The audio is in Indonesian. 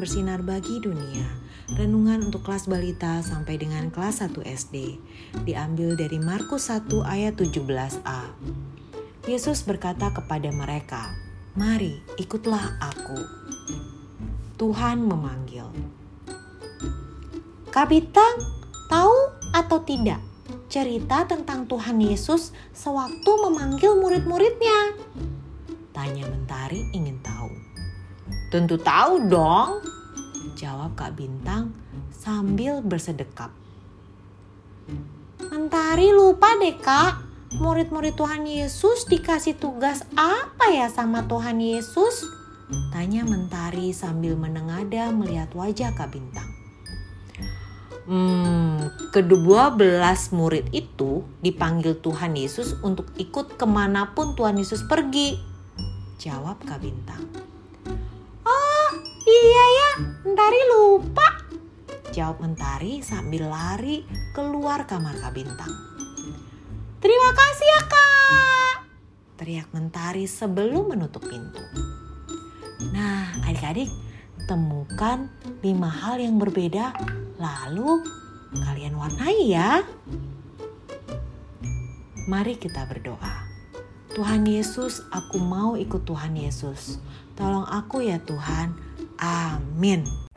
bersinar bagi dunia. Renungan untuk kelas balita sampai dengan kelas 1 SD. Diambil dari Markus 1 ayat 17a. Yesus berkata kepada mereka, "Mari, ikutlah aku." Tuhan memanggil. Kak Bintang, tahu atau tidak cerita tentang Tuhan Yesus sewaktu memanggil murid-muridnya? Tanya Mentari ingin tahu. Tentu tahu dong, jawab Kak Bintang sambil bersedekap. Mentari lupa deh kak, murid-murid Tuhan Yesus dikasih tugas apa ya sama Tuhan Yesus? Tanya Mentari sambil menengada melihat wajah Kak Bintang. Hmm, kedua belas murid itu dipanggil Tuhan Yesus untuk ikut ke mana pun Tuhan Yesus pergi. Jawab Kak Bintang. Mentari lupa. Jawab Mentari sambil lari keluar kamar Kak Bintang. Terima kasih ya kak. Teriak Mentari sebelum menutup pintu. Nah adik-adik temukan lima hal yang berbeda Lalu kalian warnai ya. Mari kita berdoa. Tuhan Yesus, aku mau ikut Tuhan Yesus. Tolong aku ya Tuhan. Amin.